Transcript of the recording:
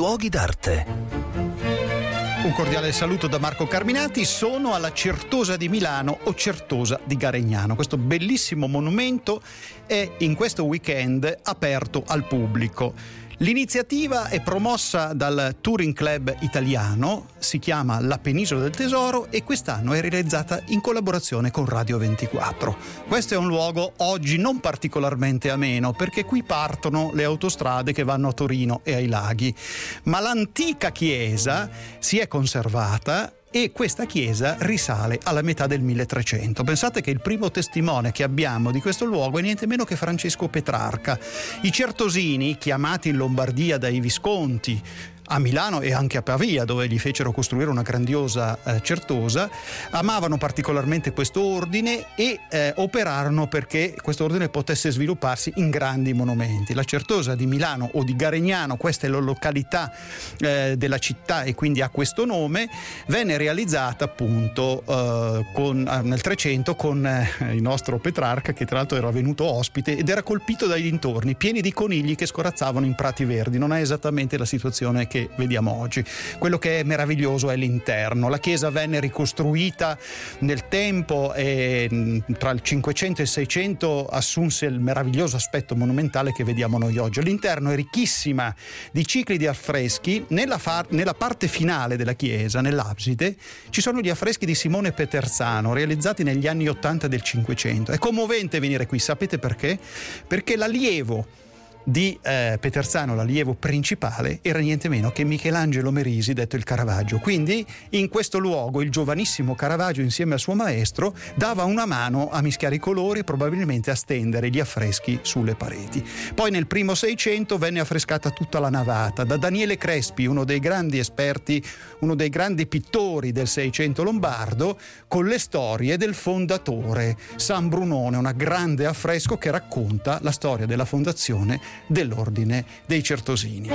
luoghi d'arte. Un cordiale saluto da Marco Carminati, sono alla Certosa di Milano o Certosa di Garegnano. Questo bellissimo monumento è in questo weekend aperto al pubblico. L'iniziativa è promossa dal Touring Club italiano, si chiama La Penisola del Tesoro e quest'anno è realizzata in collaborazione con Radio 24. Questo è un luogo oggi non particolarmente ameno perché qui partono le autostrade che vanno a Torino e ai laghi, ma l'antica chiesa si è conservata e questa chiesa risale alla metà del 1300. Pensate che il primo testimone che abbiamo di questo luogo è niente meno che Francesco Petrarca. I certosini, chiamati in Lombardia dai Visconti, a Milano e anche a Pavia, dove gli fecero costruire una grandiosa eh, certosa, amavano particolarmente questo ordine e eh, operarono perché questo ordine potesse svilupparsi in grandi monumenti. La certosa di Milano o di Garegnano, questa è la località eh, della città e quindi ha questo nome, venne realizzata appunto eh, con, eh, nel 300 con eh, il nostro Petrarca che tra l'altro era venuto ospite ed era colpito dai dintorni, pieni di conigli che scorazzavano in prati verdi. Non è esattamente la situazione che vediamo oggi. Quello che è meraviglioso è l'interno. La chiesa venne ricostruita nel tempo e tra il 500 e il 600 assunse il meraviglioso aspetto monumentale che vediamo noi oggi. L'interno è ricchissima di cicli di affreschi. Nella, far- nella parte finale della chiesa, nell'abside, ci sono gli affreschi di Simone Peterzano realizzati negli anni 80 del 500. È commovente venire qui, sapete perché? Perché l'allievo di eh, Peterzano, l'allievo principale, era niente meno che Michelangelo Merisi, detto il Caravaggio. Quindi in questo luogo il giovanissimo Caravaggio insieme al suo maestro dava una mano a mischiare i colori e probabilmente a stendere gli affreschi sulle pareti. Poi nel primo Seicento venne affrescata tutta la navata da Daniele Crespi, uno dei grandi esperti, uno dei grandi pittori del Seicento lombardo, con le storie del fondatore San Brunone, un grande affresco che racconta la storia della fondazione dell'ordine dei Certosini.